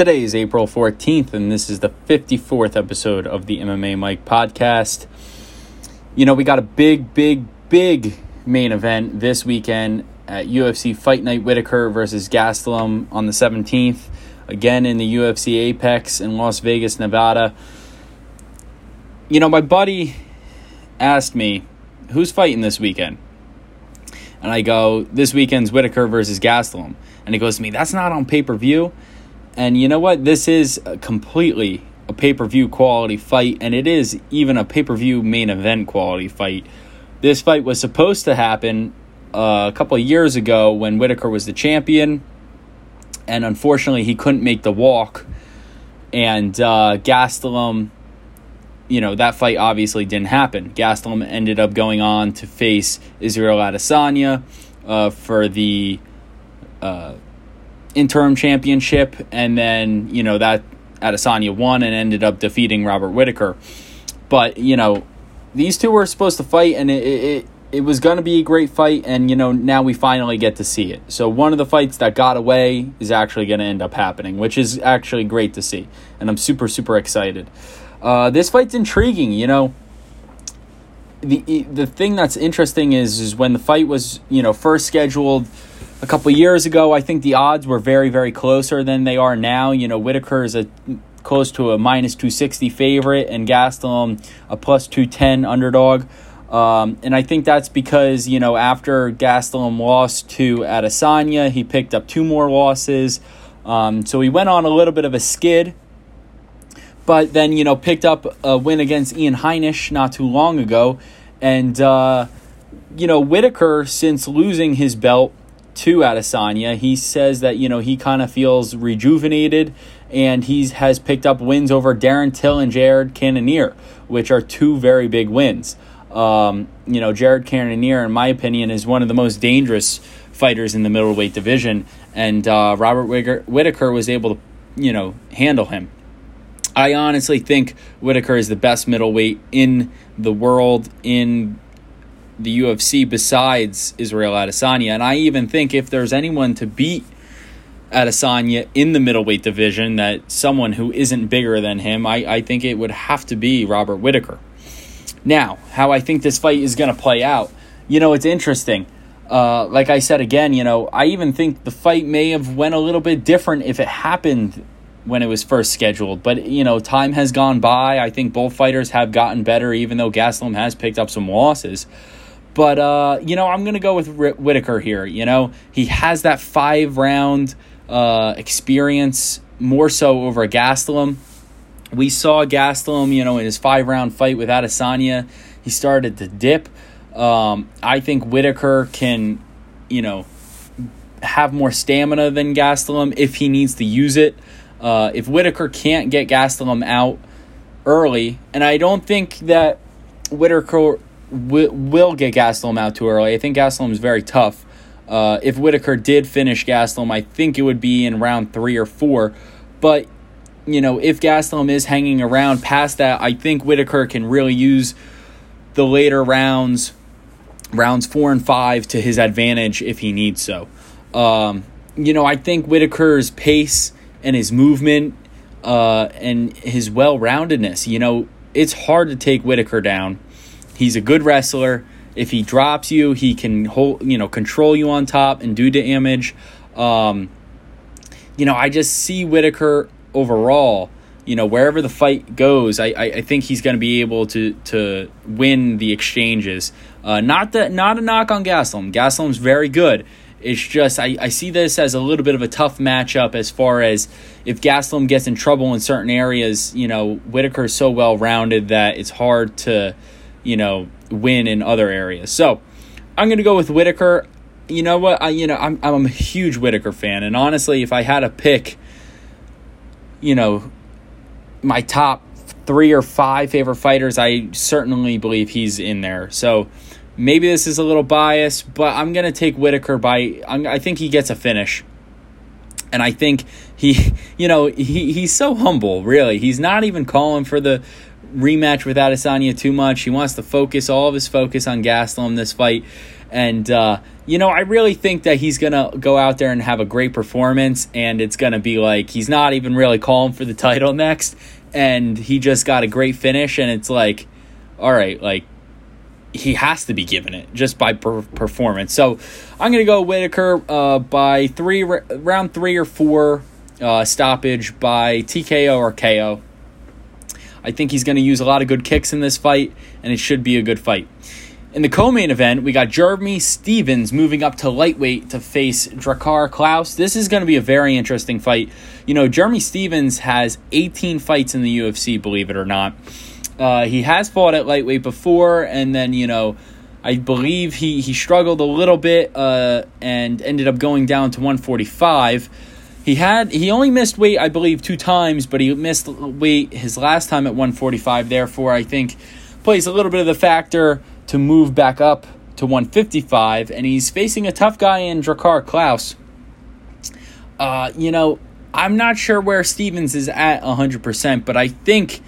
Today is April 14th, and this is the 54th episode of the MMA Mike podcast. You know, we got a big, big, big main event this weekend at UFC Fight Night Whittaker versus Gastelum on the 17th, again in the UFC Apex in Las Vegas, Nevada. You know, my buddy asked me, Who's fighting this weekend? And I go, This weekend's Whittaker versus Gastelum. And he goes to me, That's not on pay per view. And you know what? This is completely a pay per view quality fight, and it is even a pay per view main event quality fight. This fight was supposed to happen uh, a couple of years ago when Whittaker was the champion, and unfortunately, he couldn't make the walk. And uh, Gastelum, you know, that fight obviously didn't happen. Gastelum ended up going on to face Israel Adesanya uh, for the uh, interim championship, and then you know that Adesanya won and ended up defeating Robert Whittaker. But you know, these two were supposed to fight, and it it, it was going to be a great fight, and you know now we finally get to see it. So one of the fights that got away is actually going to end up happening, which is actually great to see, and I'm super super excited. Uh, this fight's intriguing, you know. The the thing that's interesting is is when the fight was you know first scheduled a couple years ago, I think the odds were very, very closer than they are now. You know, Whittaker is a close to a minus 260 favorite and Gastelum a plus 210 underdog. Um, and I think that's because, you know, after Gastelum lost to Adesanya, he picked up two more losses. Um, so he went on a little bit of a skid, but then, you know, picked up a win against Ian Heinisch not too long ago. And, uh, you know, Whittaker, since losing his belt, to Adesanya. He says that, you know, he kind of feels rejuvenated and he has picked up wins over Darren Till and Jared Cannonier, which are two very big wins. Um, you know, Jared Cannonier, in my opinion, is one of the most dangerous fighters in the middleweight division, and uh, Robert Whittaker was able to, you know, handle him. I honestly think Whittaker is the best middleweight in the world in the UFC besides Israel Adesanya. And I even think if there's anyone to beat Adesanya in the middleweight division, that someone who isn't bigger than him, I, I think it would have to be Robert Whittaker. Now, how I think this fight is going to play out, you know, it's interesting. Uh, like I said again, you know, I even think the fight may have went a little bit different if it happened when it was first scheduled. But you know, time has gone by. I think both fighters have gotten better, even though Gaslam has picked up some losses. But, uh, you know, I'm to go with Whittaker here. You know, he has that five round uh, experience more so over Gastelum. We saw Gastelum, you know, in his five round fight with Adesanya, he started to dip. Um, I think Whittaker can, you know, have more stamina than Gastelum if he needs to use it. Uh, if Whittaker can't get Gastelum out early, and I don't think that Whittaker will, get Gastelum out too early. I think Gastelum is very tough. Uh, if Whittaker did finish Gastelum, I think it would be in round three or four. But, you know, if Gastelum is hanging around past that, I think Whittaker can really use the later rounds, rounds four and five, to his advantage if he needs so. Um, you know, I think Whittaker's pace and his movement uh, and his well roundedness, you know, it's hard to take Whittaker down He's a good wrestler. If he drops you, he can hold, you know, control you on top and do damage. Um, you know, I just see Whittaker overall. You know, wherever the fight goes, I, I, I think he's going to be able to to win the exchanges. Uh, not that not a knock on Gaslam. Gaslam's very good. It's just I, I see this as a little bit of a tough matchup as far as if Gaslam gets in trouble in certain areas. You know, Whittaker is so well rounded that it's hard to you know, win in other areas. So I'm going to go with Whittaker. You know what? I you know I'm I'm a huge Whittaker fan, and honestly, if I had to pick, you know, my top three or five favorite fighters, I certainly believe he's in there. So maybe this is a little biased, but I'm gonna take Whittaker by. I'm, I think he gets a finish, and I think he, you know, he he's so humble. Really, he's not even calling for the rematch with Adesanya too much. He wants to focus all of his focus on Gastelum this fight. And, uh, you know, I really think that he's going to go out there and have a great performance, and it's going to be like he's not even really calling for the title next, and he just got a great finish, and it's like, all right, like, he has to be given it just by per- performance. So I'm going to go Whittaker uh, by three, round three or four uh, stoppage by TKO or KO. I think he's going to use a lot of good kicks in this fight, and it should be a good fight. In the co-main event, we got Jeremy Stephens moving up to lightweight to face Drakkar Klose. This is going to be a very interesting fight. You know, Jeremy Stephens has 18 fights in the UFC, believe it or not. Uh, he has fought at lightweight before, and then you know, I believe he he struggled a little bit uh, and ended up going down to 145 he had he only missed weight, I believe, two times, but he missed weight his last time at 145. Therefore, I think plays a little bit of the factor to move back up to 155, and he's facing a tough guy in Drakkar Klose. Uh, you know, I'm not sure where Stephens is at 100%, but I think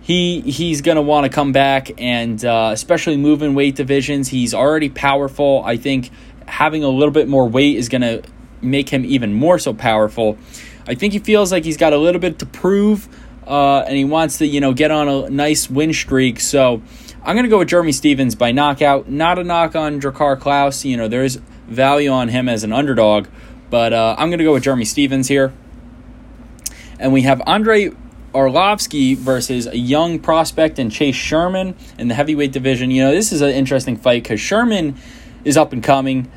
he he's going to want to come back and uh, especially move in weight divisions. He's already powerful. I think having a little bit more weight is going to make him even more so powerful. I think he feels like he's got a little bit to prove, uh, and he wants to, you know, get on a nice win streak. So I'm going to go with Jeremy Stephens by knockout. Not a knock on Drakkar Klose. You know, there's value on him as an underdog, but uh, I'm going to go with Jeremy Stephens here. And we have Andrei Arlovsky versus a young prospect and Chase Sherman in the heavyweight division. You know, this is an interesting fight because Sherman is up and coming.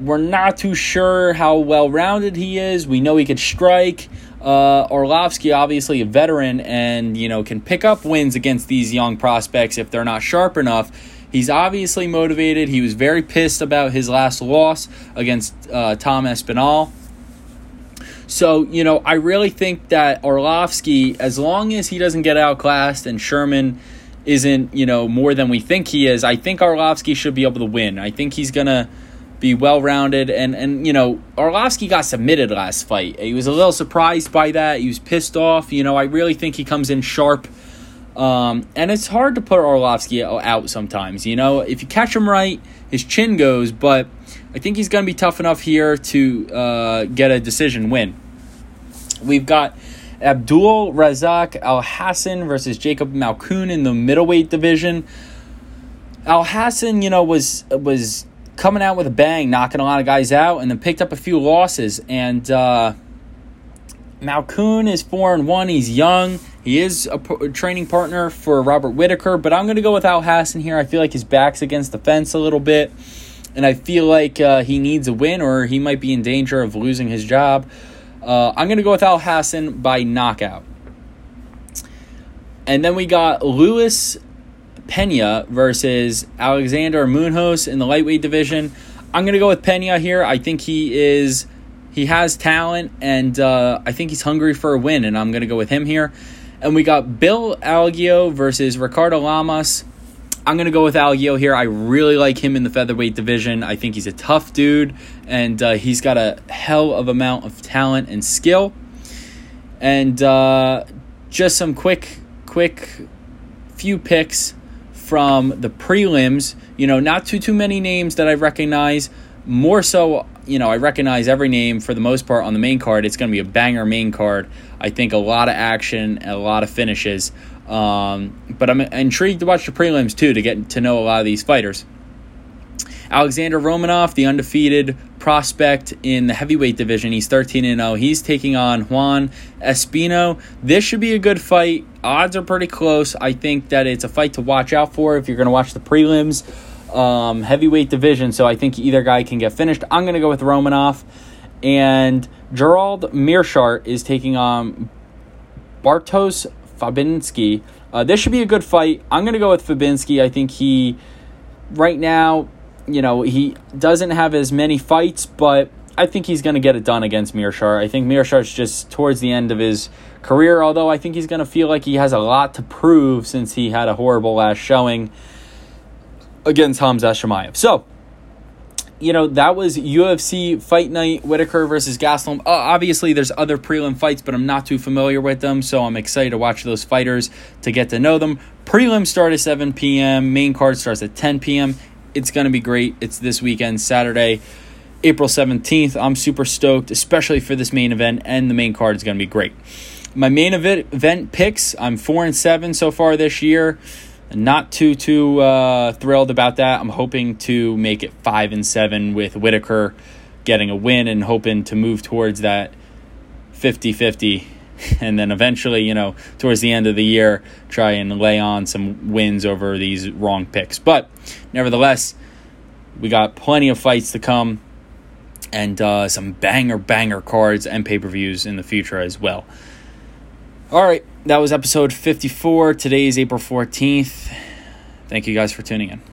We're not too sure how well rounded he is. We know he could strike. Uh, Arlovsky, obviously a veteran, and you know can pick up wins against these young prospects if they're not sharp enough. He's obviously motivated. He was very pissed about his last loss against uh, Tom Aspinall. So, you know, I really think that Arlovsky, as long as he doesn't get outclassed and Sherman isn't, you know, more than we think he is, I think Arlovsky should be able to win. I think he's going to be well rounded. And, and, you know, Arlovsky got submitted last fight. He was a little surprised by that. He was pissed off. You know, I really think he comes in sharp. Um, and it's hard to put Arlovsky out sometimes. You know, if you catch him right, his chin goes, but I think he's going to be tough enough here to uh, get a decision win. We've got Abdul Razak Alhassan versus Jacob Malkoun in the middleweight division. Alhassan, you know, was was coming out with a bang, knocking a lot of guys out, and then picked up a few losses. And uh, Malkoun is four and one. He's young. He is a, p- training partner for Robert Whittaker, but I'm going to go with Alhassan here. I feel like his back's against the fence a little bit, and I feel like uh, he needs a win, or he might be in danger of losing his job. Uh, I'm going to go with Alhassan by knockout. And then we got Luis Pena versus Alexander Munoz in the lightweight division. I'm going to go with Pena here. I think he is he has talent and uh, I think he's hungry for a win and I'm going to go with him here. And we got Bill Algeo versus Ricardo Lamas. I'm going to go with Algeo here. I really like him in the featherweight division. I think he's a tough dude and uh, he's got a hell of amount of talent and skill. And uh, just some quick quick few picks from the prelims. You know, not too too many names that I recognize. More so, you know, I recognize every name for the most part on the main card. It's going to be a banger main card. I think a lot of action a lot of finishes. Um, but I'm intrigued to watch the prelims too to get to know a lot of these fighters. Alexander Romanov, the undefeated prospect in the heavyweight division. He's 13 and 0. He's taking on Juan Espino. This should be a good fight. Odds are pretty close. I think that it's a fight to watch out for if you're going to watch the prelims. Um, heavyweight division, so I think either guy can get finished. I'm going to go with Romanov. And Gerald Meerschaert is taking on Bartosz Fabinski. Uh, this should be a good fight. I'm going to go with Fabinski. I think he, right now, you know, he doesn't have as many fights, but I think he's going to get it done against Meerschaert. I think Meerschaert's just towards the end of his career, although I think he's going to feel like he has a lot to prove since he had a horrible last showing against Hamza Chimaev. So, you know, that was UFC Fight Night, Whittaker versus Gastelum. Uh, obviously, there's other prelim fights, but I'm not too familiar with them, so I'm excited to watch those fighters to get to know them. Prelim start at 7 p.m., main card starts at 10 p.m It's going to be great. It's this weekend, Saturday, April 17th. I'm super stoked, especially for this main event, and the main card is going to be great. My main event, picks, I'm 4 and 7 so far this year. Not too too uh, thrilled about that. I'm hoping to make it five and seven with Whittaker getting a win and hoping to move towards that 50-50 and then eventually, you know, towards the end of the year, try and lay on some wins over these wrong picks. But nevertheless, we got plenty of fights to come and uh, some banger banger cards and pay-per-views in the future as well. All right, that was episode 54. Today is April 14th. Thank you guys for tuning in.